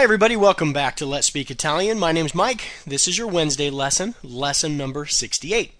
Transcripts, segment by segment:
Hi, everybody. Welcome back to Let's Speak Italian. My name is Mike. This is your Wednesday lesson, lesson number 68.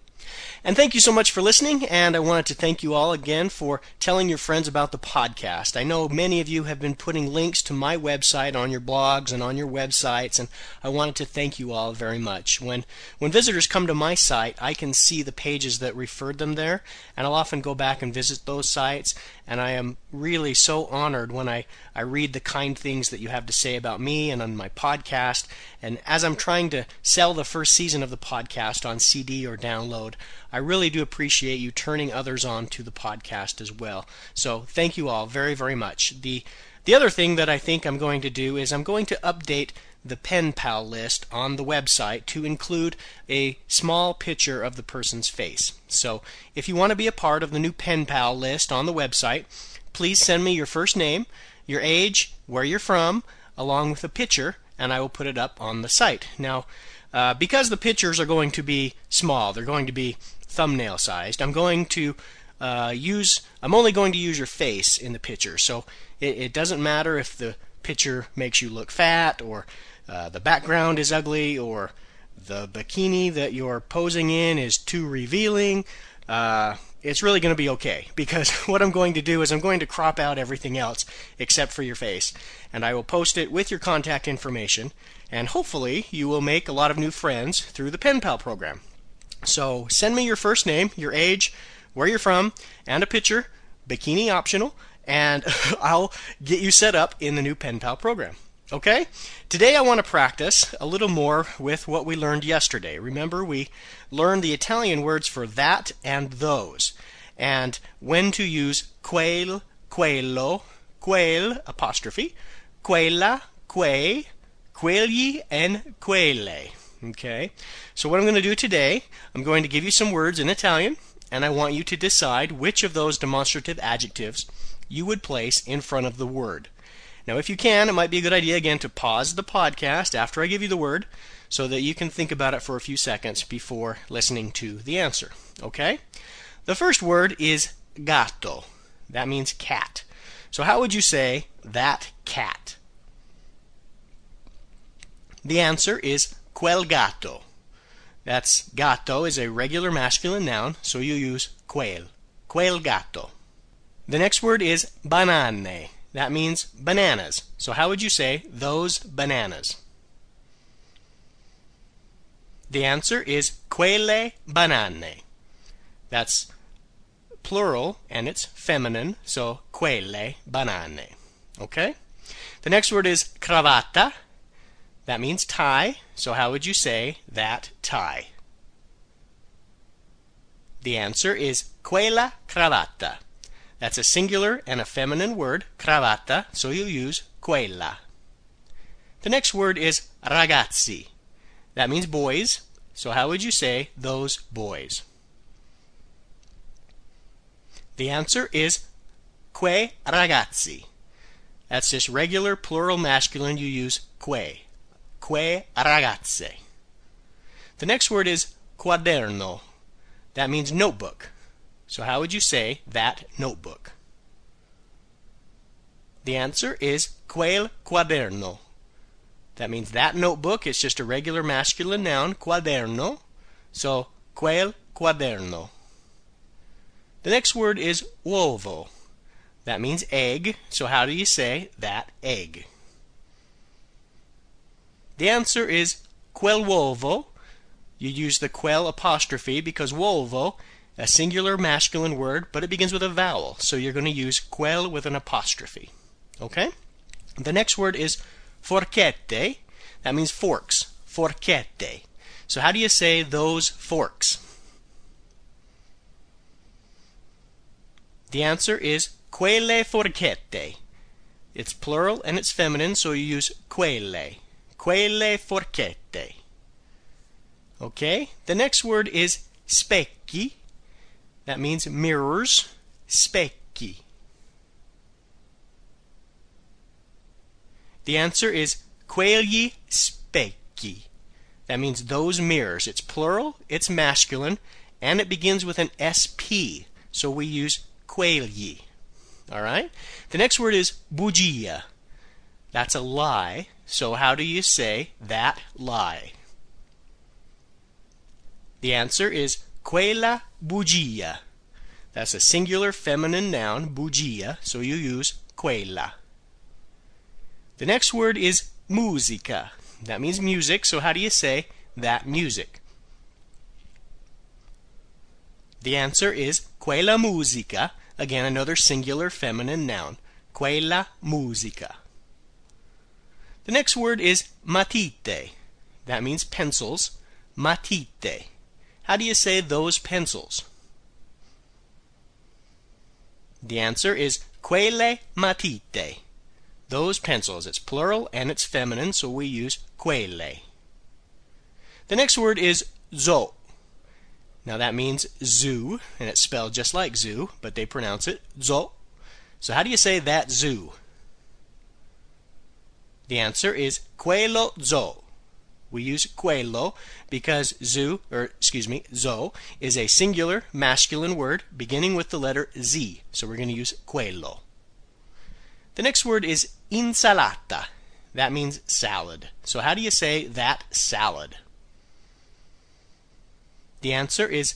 And thank you so much for listening. And I wanted to thank you all again for telling your friends about the podcast. I know many of you have been putting links to my website on your blogs and on your websites, and I wanted to thank you all very much. When when visitors come to my site, I can see the pages that referred them there, and I'll often go back and visit those sites. And I am really so honored when I, I read the kind things that you have to say about me and on my podcast. And as I'm trying to sell the first season of the podcast on CD or download, I really do appreciate you turning others on to the podcast as well. So thank you all very, very much. The the other thing that I think I'm going to do is I'm going to update the pen pal list on the website to include a small picture of the person's face. So if you want to be a part of the new pen pal list on the website, please send me your first name, your age, where you're from, along with a picture, and I will put it up on the site. Now, uh, because the pictures are going to be small, they're going to be thumbnail sized. I'm going to uh, use. I'm only going to use your face in the picture, so it, it doesn't matter if the picture makes you look fat or uh, the background is ugly or the bikini that you're posing in is too revealing. Uh, it's really going to be okay because what I'm going to do is I'm going to crop out everything else except for your face, and I will post it with your contact information, and hopefully you will make a lot of new friends through the Pen Pal program. So send me your first name, your age, where you're from, and a picture, bikini optional, and I'll get you set up in the new Pen Pal program. Okay? Today I want to practice a little more with what we learned yesterday. Remember, we learned the Italian words for that and those, and when to use quel, quello, quel, apostrophe, quella, quei, quegli, and quelle. Okay? So, what I'm going to do today, I'm going to give you some words in Italian, and I want you to decide which of those demonstrative adjectives you would place in front of the word. Now, if you can, it might be a good idea again to pause the podcast after I give you the word so that you can think about it for a few seconds before listening to the answer. Okay? The first word is gatto. That means cat. So, how would you say that cat? The answer is quel gatto. That's gatto is a regular masculine noun, so you use quel. Quel gatto. The next word is banane. That means bananas. So how would you say those bananas? The answer is quelle banane. That's plural and it's feminine, so quelle banane. Okay? The next word is cravatta. That means tie. So how would you say that tie? The answer is quella cravatta. That's a singular and a feminine word, cravatta, so you use quella. The next word is ragazzi. That means boys. So how would you say those boys? The answer is quei ragazzi. That's just regular plural masculine. You use quei quei ragazzi. The next word is quaderno. That means notebook. So how would you say that notebook? The answer is quel quaderno. That means that notebook is just a regular masculine noun, quaderno. So quel quaderno. The next word is uovo. That means egg. So how do you say that egg? The answer is quell'uovo. You use the quel apostrophe because uovo, a singular masculine word, but it begins with a vowel. So you're going to use quel with an apostrophe. Okay? The next word is forchette. That means forks. Forchette. So how do you say those forks? The answer is quelle forchette. It's plural and it's feminine, so you use quelle quelle forchette. Okay? The next word is specchi. That means mirrors. Specchi. The answer is quegli specchi. That means those mirrors. It's plural, it's masculine, and it begins with an SP. So we use quegli. All right? The next word is bugia. That's a lie. So how do you say that lie? The answer is quella bugia. That's a singular feminine noun, bugia, so you use quella. The next word is musica. That means music, so how do you say that music? The answer is quella musica. Again, another singular feminine noun. Quella musica. The next word is matite. That means pencils. Matite. How do you say those pencils? The answer is quelle matite. Those pencils. It's plural and it's feminine, so we use quelle. The next word is zo. Now that means zoo, and it's spelled just like zoo, but they pronounce it zo. So how do you say that zoo? The answer is quello zo. We use quello because zoo, or excuse me, zo, is a singular masculine word beginning with the letter Z. So we're going to use quello. The next word is insalata. That means salad. So how do you say that salad? The answer is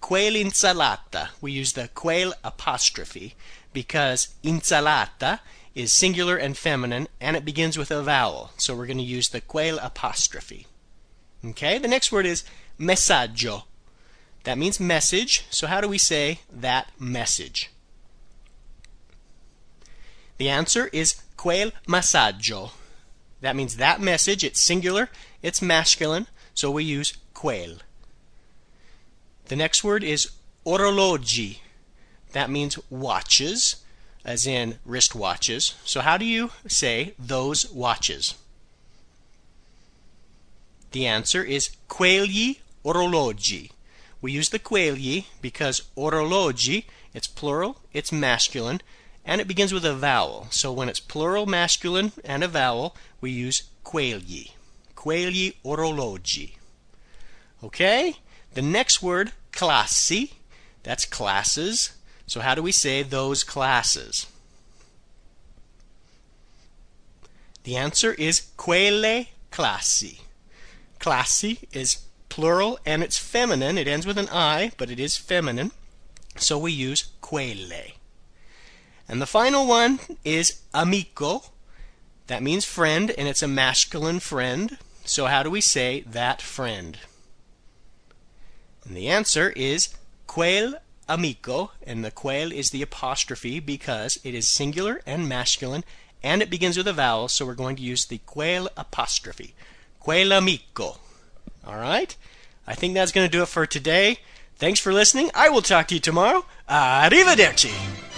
quell'insalata. We use the quel apostrophe because insalata is singular and feminine and it begins with a vowel. So we're going to use the quel apostrophe. Okay, the next word is messaggio. That means message. So how do we say that message? The answer is quel messaggio. That means that message. It's singular, it's masculine, so we use quel. The next word is orologi. That means watches, as in wrist watches. So how do you say those watches? The answer is quegli orologi. We use the quegli because orologi, it's plural, it's masculine, and it begins with a vowel. So when it's plural masculine and a vowel, we use quegli. Quegli orologi. Okay? The next word, classi, that's classes. So how do we say those classes? The answer is quelle classi. Classi is plural and it's feminine. It ends with an I, but it is feminine. So we use quelle. And the final one is amico. That means friend, and it's a masculine friend. So how do we say that friend? And the answer is quel amico, and the quel is the apostrophe because it is singular and masculine, and it begins with a vowel, so we're going to use the quel apostrophe. Quell'amico. All right? I think that's going to do it for today. Thanks for listening. I will talk to you tomorrow. Arrivederci.